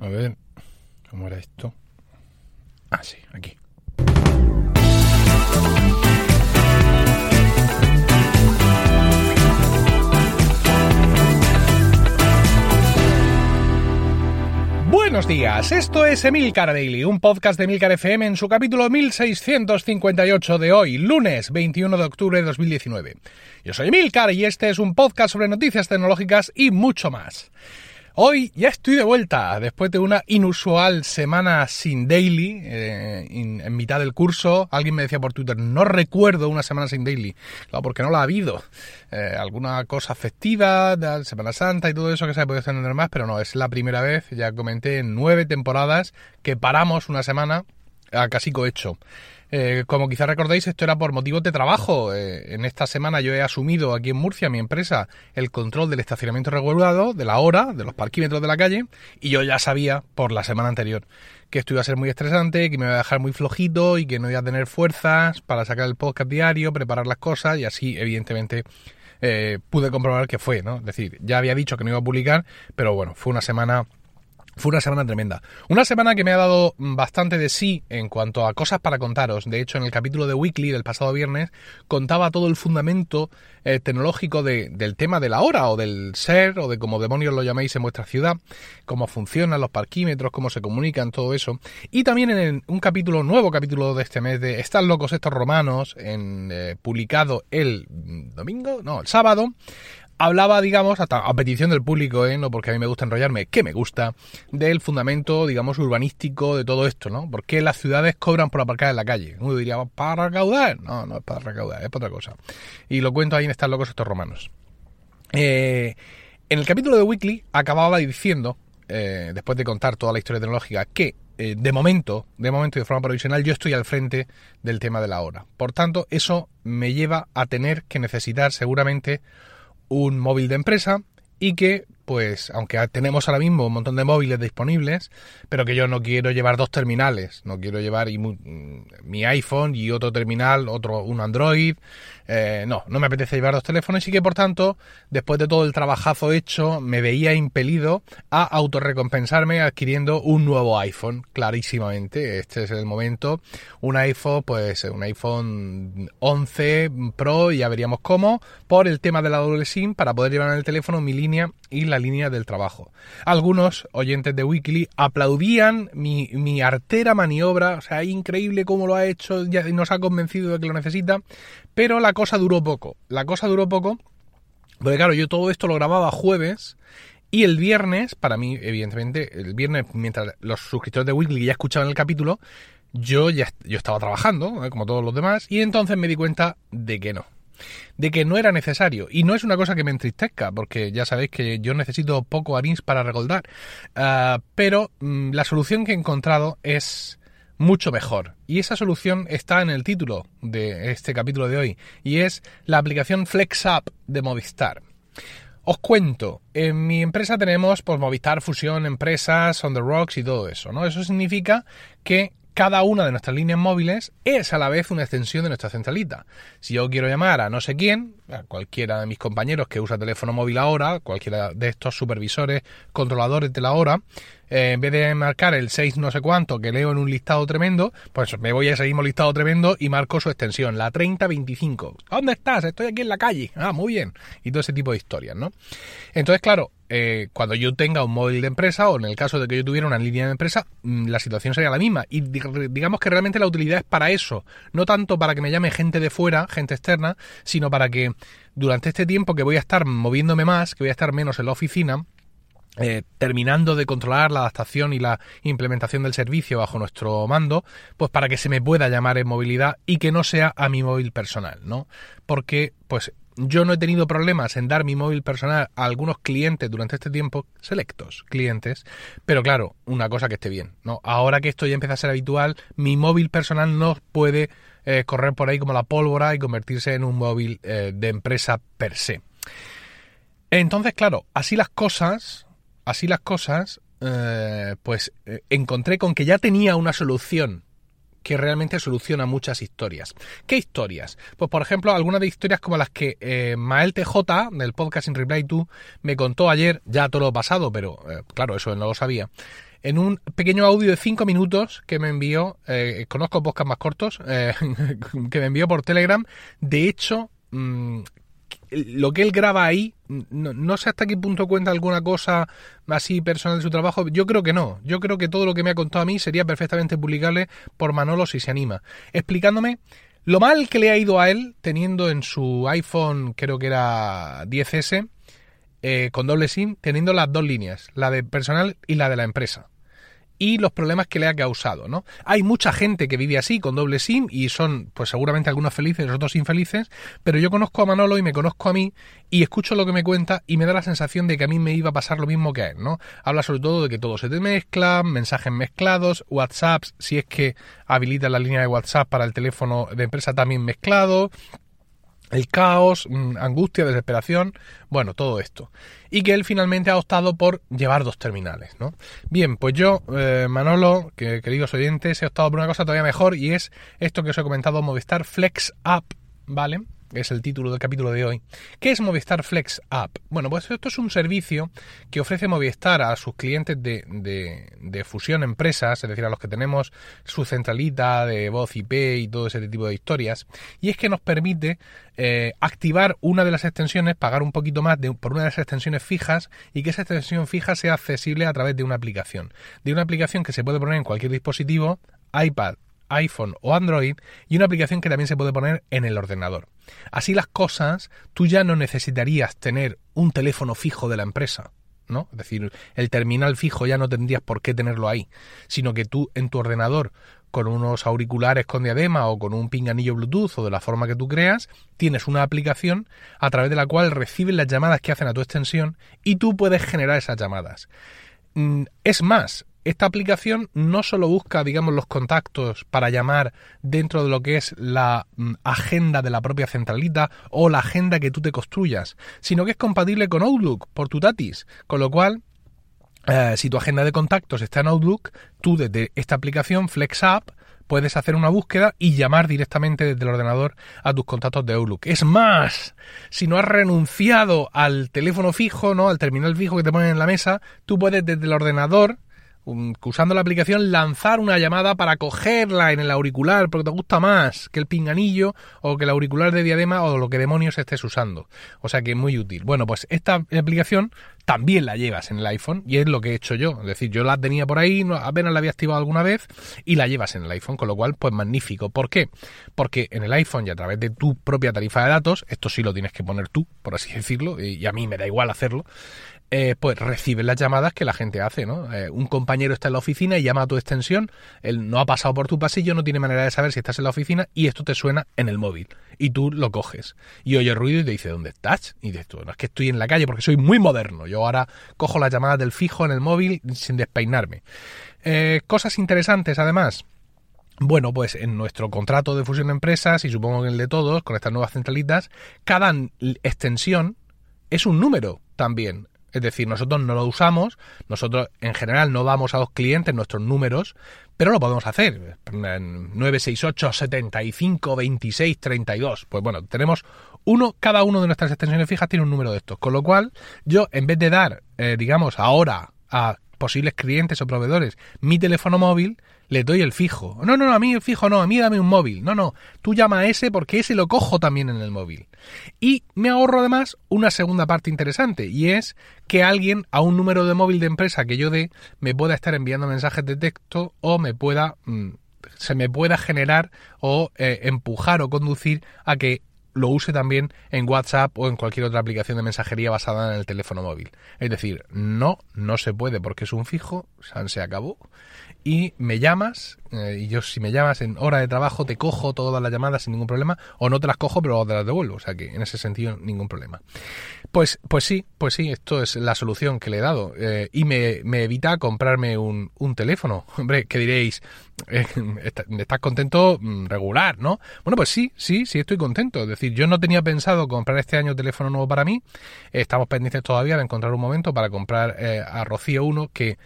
A ver, ¿cómo era esto? Ah, sí, aquí. Buenos días, esto es Emilcar Daily, un podcast de Emilcar FM en su capítulo 1658 de hoy, lunes 21 de octubre de 2019. Yo soy Emilcar y este es un podcast sobre noticias tecnológicas y mucho más. Hoy ya estoy de vuelta, después de una inusual semana sin daily, eh, en mitad del curso. Alguien me decía por Twitter, no recuerdo una semana sin daily. Claro, porque no la ha habido. Eh, alguna cosa festiva, de Semana Santa y todo eso que se puede entender más, pero no, es la primera vez, ya comenté, en nueve temporadas que paramos una semana a casi cohecho. Eh, como quizás recordáis, esto era por motivos de trabajo. Eh, en esta semana yo he asumido aquí en Murcia, mi empresa, el control del estacionamiento regulado, de la hora, de los parquímetros de la calle, y yo ya sabía por la semana anterior que esto iba a ser muy estresante, que me iba a dejar muy flojito y que no iba a tener fuerzas para sacar el podcast diario, preparar las cosas, y así, evidentemente, eh, pude comprobar que fue, ¿no? Es decir, ya había dicho que no iba a publicar, pero bueno, fue una semana fue una semana tremenda. Una semana que me ha dado bastante de sí en cuanto a cosas para contaros. De hecho, en el capítulo de Weekly del pasado viernes contaba todo el fundamento eh, tecnológico del tema de la hora o del ser o de como demonios lo llaméis en vuestra ciudad, cómo funcionan los parquímetros, cómo se comunican, todo eso. Y también en un capítulo, nuevo capítulo de este mes de Están locos estos romanos, en, eh, publicado el domingo, no, el sábado, hablaba, digamos, a, petición del público, ¿eh? no porque a mí me gusta enrollarme, que me gusta, del fundamento, digamos, urbanístico de todo esto, ¿no? ¿Por qué las ciudades cobran por aparcar en la calle? Uno diría, ¿para recaudar? No, no es para recaudar, es para otra cosa. Y lo cuento ahí en Están locos estos romanos. Eh, en el capítulo de Weekly acababa diciendo, eh, después de contar toda la historia tecnológica, que eh, de momento, de momento y de forma provisional, yo estoy al frente del tema de la hora. Por tanto, eso me lleva a tener que necesitar seguramente un móvil de empresa y que, pues, aunque tenemos ahora mismo un montón de móviles disponibles, pero que yo no quiero llevar dos terminales, no quiero llevar mi iPhone y otro terminal, otro, un Android, eh, no, no me apetece llevar dos teléfonos y que por tanto, después de todo el trabajazo hecho, me veía impelido a autorrecompensarme adquiriendo un nuevo iPhone, clarísimamente. Este es el momento. Un iPhone, pues un iPhone 11 Pro, ya veríamos cómo, por el tema de la doble SIM para poder llevar en el teléfono mi línea y la línea del trabajo. Algunos oyentes de Weekly aplaudían mi, mi artera maniobra, o sea, increíble cómo lo ha hecho, ya nos ha convencido de que lo necesita, pero la cosa duró poco. La cosa duró poco, porque claro, yo todo esto lo grababa jueves y el viernes, para mí, evidentemente, el viernes, mientras los suscriptores de Weekly ya escuchaban el capítulo, yo ya yo estaba trabajando, como todos los demás, y entonces me di cuenta de que no. De que no era necesario. Y no es una cosa que me entristezca, porque ya sabéis que yo necesito poco Arins para regoldar. Ah, pero mm, la solución que he encontrado es mucho mejor. Y esa solución está en el título de este capítulo de hoy, y es la aplicación FlexUp de Movistar. Os cuento, en mi empresa tenemos pues, Movistar Fusión, Empresas, On the Rocks y todo eso, ¿no? Eso significa que cada una de nuestras líneas móviles es a la vez una extensión de nuestra centralita. Si yo quiero llamar a no sé quién, a cualquiera de mis compañeros que usa teléfono móvil ahora, cualquiera de estos supervisores, controladores de la hora, eh, en vez de marcar el 6 no sé cuánto que leo en un listado tremendo, pues me voy a ese mismo listado tremendo y marco su extensión, la 3025. ¿Dónde estás? Estoy aquí en la calle. Ah, muy bien. Y todo ese tipo de historias, ¿no? Entonces, claro, eh, cuando yo tenga un móvil de empresa o en el caso de que yo tuviera una línea de empresa, mm, la situación sería la misma. Y digamos que realmente la utilidad es para eso, no tanto para que me llame gente de fuera, gente externa, sino para que durante este tiempo que voy a estar moviéndome más, que voy a estar menos en la oficina, eh, terminando de controlar la adaptación y la implementación del servicio bajo nuestro mando, pues para que se me pueda llamar en movilidad y que no sea a mi móvil personal, ¿no? Porque, pues, yo no he tenido problemas en dar mi móvil personal a algunos clientes durante este tiempo, selectos clientes, pero claro, una cosa que esté bien, ¿no? Ahora que esto ya empieza a ser habitual, mi móvil personal no puede eh, correr por ahí como la pólvora y convertirse en un móvil eh, de empresa per se. Entonces, claro, así las cosas, así las cosas, eh, pues encontré con que ya tenía una solución que realmente soluciona muchas historias. ¿Qué historias? Pues por ejemplo, algunas de historias como las que eh, Mael TJ del podcast In Reply To me contó ayer, ya todo lo pasado, pero claro, eso no lo sabía. en un pequeño audio de 5 minutos que me envió, eh, conozco podcast más cortos, eh, que me envió por Telegram. De hecho, mm, lo que él graba ahí, no, sé hasta qué punto cuenta alguna cosa así personal de su trabajo. Yo creo que no. Yo creo que todo lo que me ha contado a mí sería perfectamente publicable por Manolo si se anima. Explicándome lo mal que le ha ido a él teniendo en su iPhone, creo que era 10S, eh, con doble SIM, teniendo las dos líneas, la de personal y la de la empresa y los problemas que le ha causado, ¿no? Hay mucha gente que vive así, con doble SIM, y son, pues seguramente algunos felices, otros infelices, pero yo conozco a Manolo y me conozco a mí, y escucho lo que me cuenta, y me da la sensación de que a mí me iba a pasar lo mismo que a él, ¿no? Habla sobre todo de que todo se te mezcla, mensajes mezclados, WhatsApps, si es que habilita la línea de WhatsApp para el teléfono de empresa también mezclado, el caos, mm, angustia, desesperación, bueno, todo esto. Y que él finalmente ha optado por llevar dos terminales, ¿no? Bien, pues yo, eh, Manolo, que, queridos oyentes, he optado por una cosa todavía mejor y es esto que os he comentado, Movistar Flex App, ¿vale? Es el título del capítulo de hoy. ¿Qué es Movistar Flex App? Bueno, pues esto es un servicio que ofrece Movistar a sus clientes de, fusión empresas, es decir, a los que tenemos su centralita de voz IP y todo ese tipo de historias, y es que nos permite eh, activar una de las extensiones, pagar un poquito más por una de las extensiones fijas y que esa extensión fija sea accesible a través de una aplicación. De una aplicación que se puede poner en cualquier dispositivo, iPad, iPhone o Android y una aplicación que también se puede poner en el ordenador. Así las cosas, tú ya no necesitarías tener un teléfono fijo de la empresa. ¿no? Es decir, el terminal fijo ya no tendrías por qué tenerlo ahí, sino que tú en tu ordenador con unos auriculares con diadema o con un pinganillo Bluetooth o de la forma que tú creas, tienes una aplicación a través de la cual recibes las llamadas que hacen a tu extensión y tú puedes generar esas llamadas. Mm, es más, esta aplicación no solo busca, digamos, los contactos para llamar dentro de lo que es la mm, agenda de la propia centralita o la agenda que tú te construyas, sino que es compatible con Outlook por tu Tatis, con lo cual eh, si tu agenda de contactos está en Outlook, tú desde esta aplicación FlexApp puedes hacer una búsqueda y llamar directamente desde el ordenador a tus contactos de Outlook. Es más, si no has renunciado al teléfono fijo, ¿no? al terminal fijo que te ponen en la mesa, tú puedes desde el ordenador usando la aplicación lanzar una llamada para cogerla en el auricular porque te gusta más que el pinganillo o que el auricular de diadema o lo que demonios estés usando. O sea que es muy útil. Bueno, pues esta aplicación también la llevas en el iPhone y es lo que he hecho yo. Es decir, yo la tenía por ahí, apenas la había activado alguna vez y la llevas en el iPhone, con lo cual, pues magnífico. ¿Por qué? Porque en el iPhone y a través de tu propia tarifa de datos, esto sí lo tienes que poner tú, por así decirlo, y a mí me da igual hacerlo, eh, pues recibe las llamadas que la gente hace, ¿no? Eh, un compañero está en la oficina y llama a tu extensión, él no ha pasado por tu pasillo, no tiene manera de saber si estás en la oficina y esto te suena en el móvil y tú lo coges y oye ruido y te dice ¿dónde estás? Y dices tú, no es que estoy en la calle porque soy muy moderno, yo ahora cojo las llamadas del fijo en el móvil sin despeinarme. Eh, cosas interesantes además. Bueno, pues en nuestro contrato de fusión de empresas y supongo que el de todos, con estas nuevas centralitas, cada extensión es un número también. Es decir, nosotros no lo usamos, nosotros en general no vamos a los clientes nuestros números, pero lo podemos hacer. 968 75 26 32. Pues bueno, tenemos uno, cada uno de nuestras extensiones fijas tiene un número de estos. Con lo cual, yo en vez de dar, eh, digamos, ahora a posibles clientes o proveedores mi teléfono móvil, le doy el fijo. No, no, no, a mí el fijo no, a mí dame un móvil. No, no, tú llama a ese porque ese lo cojo también en el móvil. Y me ahorro además una segunda parte interesante y es que alguien a un número de móvil de empresa que yo dé me pueda estar enviando mensajes de texto o me pueda... Mm, se me pueda generar o eh, empujar o conducir a que lo use también en WhatsApp o en cualquier otra aplicación de mensajería basada en el teléfono móvil. Es decir, no, no se puede porque es un fijo, se acabó y me llamas, eh, y yo si me llamas en hora de trabajo te cojo todas las llamadas sin ningún problema, o no te las cojo pero te las devuelvo, o sea que en ese sentido ningún problema. Pues, pues sí, pues sí, esto es la solución que le he dado, eh, y me, me, evita comprarme un, un, teléfono. Hombre, ¿qué diréis? Eh, ¿Estás contento? Mm, regular, ¿no? Bueno, pues sí, sí, sí estoy contento. Es decir, yo no tenía pensado comprar este año teléfono nuevo para mí, estamos pendientes todavía de encontrar un momento para comprar a Rocío 1 que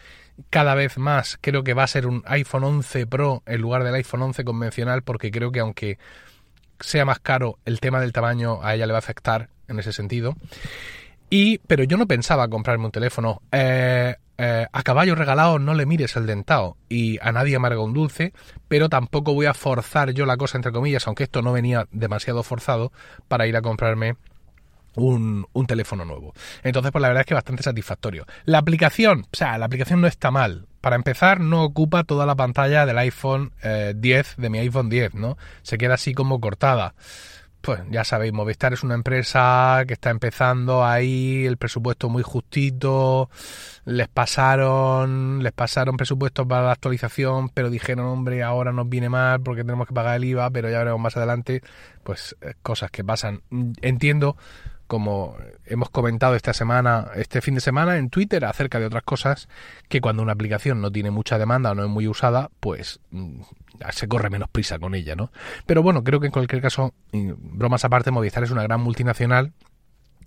cada vez más creo que va a ser un iPhone 11 Pro en lugar del iPhone 11 convencional porque creo que aunque sea más caro el tema del tamaño a ella le va a afectar en ese sentido y pero yo no pensaba comprarme un teléfono eh, eh, a caballo regalado no le mires el dentado y a nadie amarga un dulce, pero tampoco voy a forzar yo la cosa entre comillas, aunque esto no venía demasiado forzado para ir a comprarme un, un, teléfono nuevo. Entonces, pues la verdad es que bastante satisfactorio. La aplicación, o sea, la aplicación no está mal. Para empezar, no ocupa toda la pantalla del iPhone 10, eh, de mi iPhone 10, ¿no? Se queda así como cortada. Pues ya sabéis, Movistar es una empresa que está empezando ahí, el presupuesto muy justito, les pasaron, les pasaron presupuestos para la actualización, pero dijeron, hombre, ahora nos viene mal porque tenemos que pagar el IVA, pero ya veremos más adelante, pues eh, cosas que pasan. Entiendo como hemos comentado esta semana, este fin de semana en Twitter acerca de otras cosas, que cuando una aplicación no tiene mucha demanda o no es muy usada, pues mm, se corre menos prisa con ella, ¿no? Pero bueno, creo que en cualquier caso, bromas aparte, Movistar es una gran multinacional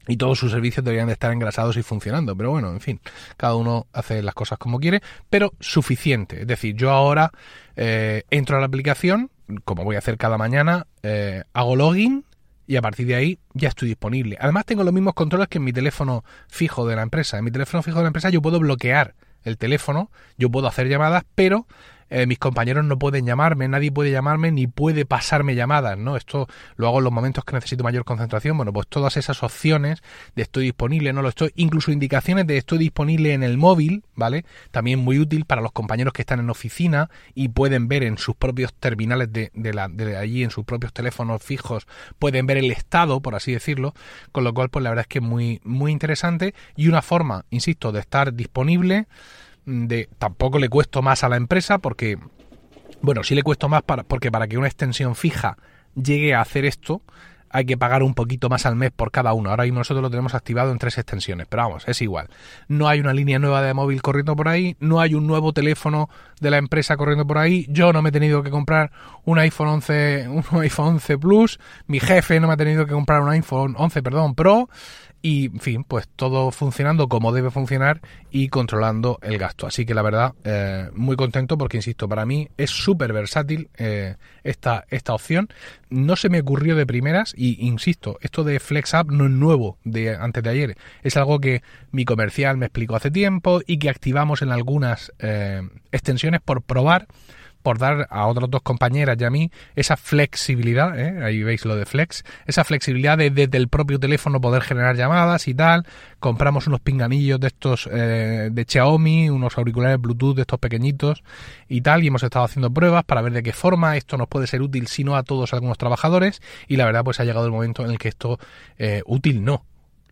y todos sus servicios deberían de estar engrasados y funcionando. Pero bueno, en fin, cada uno hace las cosas como quiere, pero suficiente. Es decir, yo ahora eh, entro a la aplicación, como voy a hacer cada mañana, eh, hago login y a partir de ahí ya estoy disponible. Además tengo los mismos controles que en mi teléfono fijo de la empresa. En mi teléfono fijo de la empresa yo puedo bloquear el teléfono, yo puedo hacer llamadas, pero eh, mis compañeros no pueden llamarme, nadie puede llamarme ni puede pasarme llamadas, ¿no? Esto lo hago en los momentos que necesito mayor concentración. Bueno, pues todas esas opciones de estoy disponible, no lo estoy, incluso indicaciones de estoy disponible en el móvil, ¿vale? También muy útil para los compañeros que están en oficina y pueden ver en sus propios terminales de, de, la, de allí, en sus propios teléfonos fijos, pueden ver el estado, por así decirlo, con lo cual, pues la verdad es que es muy, muy interesante y una forma, insisto, de estar disponible de tampoco le cuesto más a la empresa porque bueno, sí le cuesto más para, porque para que una extensión fija llegue a hacer esto hay que pagar un poquito más al mes por cada uno. Ahora mismo nosotros lo tenemos activado en tres extensiones, pero vamos, es igual. No hay una línea nueva de móvil corriendo por ahí, no hay un nuevo teléfono de la empresa corriendo por ahí. Yo no me he tenido que comprar un iPhone 11, un iPhone 11 Plus, mi jefe no me ha tenido que comprar un iPhone 11, perdón, Pro y, en fin, pues todo funcionando como debe funcionar y controlando el gasto. Así que la verdad, eh, muy contento porque, insisto, para mí es súper versátil eh, esta, esta opción. No se me ocurrió de primeras y, insisto, esto de Flex Up no es nuevo de antes de ayer. Es algo que mi comercial me explicó hace tiempo y que activamos en algunas eh, extensiones por probar por dar a otras dos compañeras y a mí esa flexibilidad, ¿eh? ahí veis lo de flex, esa flexibilidad de desde el propio teléfono poder generar llamadas y tal. Compramos unos pinganillos de estos eh, de Xiaomi, unos auriculares Bluetooth de estos pequeñitos y tal, y hemos estado haciendo pruebas para ver de qué forma esto nos puede ser útil, si no a todos algunos trabajadores, y la verdad pues ha llegado el momento en el que esto eh, útil no,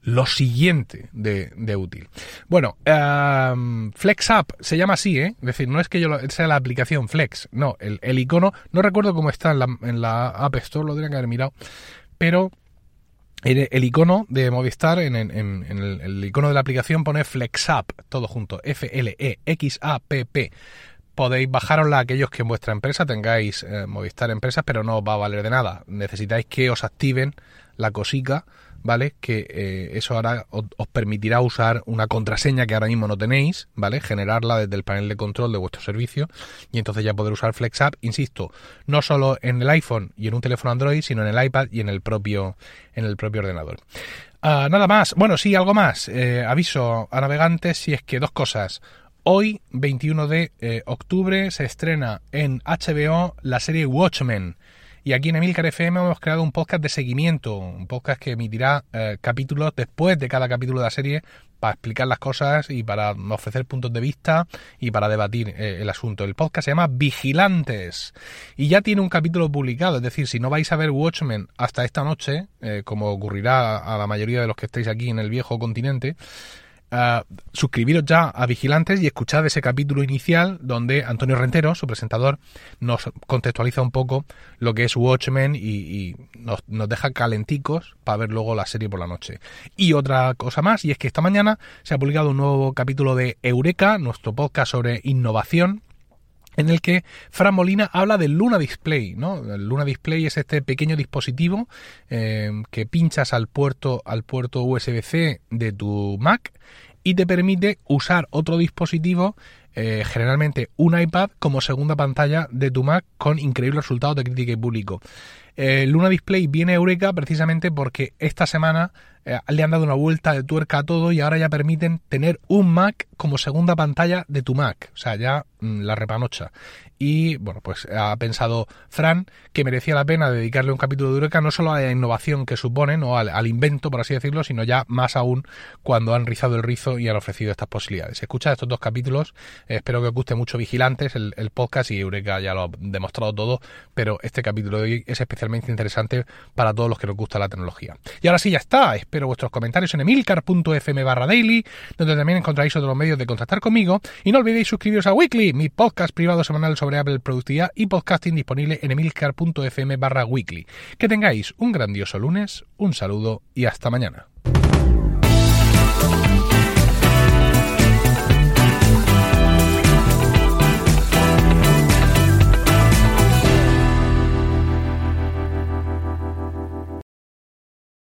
lo siguiente de, útil. Bueno, um, Flex App se llama así, ¿eh? Es decir, no es que yo sea la aplicación Flex, no, el, icono, no recuerdo cómo está en la, App Store, lo tendría que haber mirado, pero el, icono de Movistar, en, el, icono de la aplicación pone Flex App, todo junto, F-L-E-X-A-P-P podéis bajarosla aquellos que en vuestra empresa tengáis eh, Movistar Empresas, pero no os va a valer de nada. Necesitáis que os activen la cosica ¿vale? Que eh, eso ahora os, permitirá usar una contraseña que ahora mismo no tenéis, ¿vale? Generarla desde el panel de control de vuestro servicio y entonces ya poder usar FlexApp, insisto, no solo en el iPhone y en un teléfono Android, sino en el iPad y en el propio, en el propio ordenador. Ah, nada más, bueno, sí, algo más. Eh, aviso a navegantes si es que dos cosas. Hoy, 21 de eh, octubre, se estrena en HBO la serie Watchmen y aquí en Emilcar FM hemos creado un podcast de seguimiento, un podcast que emitirá eh, capítulos después de cada capítulo de la serie para explicar las cosas y para ofrecer puntos de vista y para debatir eh, el asunto. El podcast se llama Vigilantes y ya tiene un capítulo publicado, es decir, si no vais a ver Watchmen hasta esta noche, eh, como ocurrirá a la mayoría de los que estéis aquí en el viejo continente, suscribiros ya a Vigilantes y escuchad ese capítulo inicial donde Antonio Rentero, su presentador, nos contextualiza un poco lo que es Watchmen y, nos, nos, deja calenticos para ver luego la serie por la noche. Y otra cosa más, y es que esta mañana se ha publicado un nuevo capítulo de Eureka, nuestro podcast sobre innovación en el que Fran Molina habla del Luna Display, ¿no? El Luna Display es este pequeño dispositivo eh, que pinchas al puerto, al puerto USB-C de tu Mac y te permite usar otro dispositivo, eh, generalmente un iPad, como segunda pantalla de tu Mac con increíbles resultados de crítica y público. El Luna Display viene a Eureka precisamente porque esta semana eh, le han dado una vuelta de tuerca a todo y ahora ya permiten tener un Mac como segunda pantalla de tu Mac. O sea, ya mm, la repanocha. Y bueno, pues ha pensado Fran que merecía la pena dedicarle un capítulo de Eureka no solo a la innovación que suponen o al, invento, por así decirlo, sino ya más aún cuando han rizado el rizo y han ofrecido estas posibilidades. Escucha estos dos capítulos, eh, espero que os guste mucho Vigilantes, el, podcast y Eureka ya lo ha demostrado todo, pero este capítulo de hoy es especialmente interesante para todos los que nos gusta la tecnología. Y ahora sí, ya está, vuestros comentarios en emilcar.fm barra daily, donde también encontráis otros medios de contactar conmigo y no olvidéis suscribiros a Weekly, mi podcast privado semanal sobre Apple Productividad y podcasting disponible en emilcar.fm barra weekly. Que tengáis un grandioso lunes, un saludo y hasta mañana.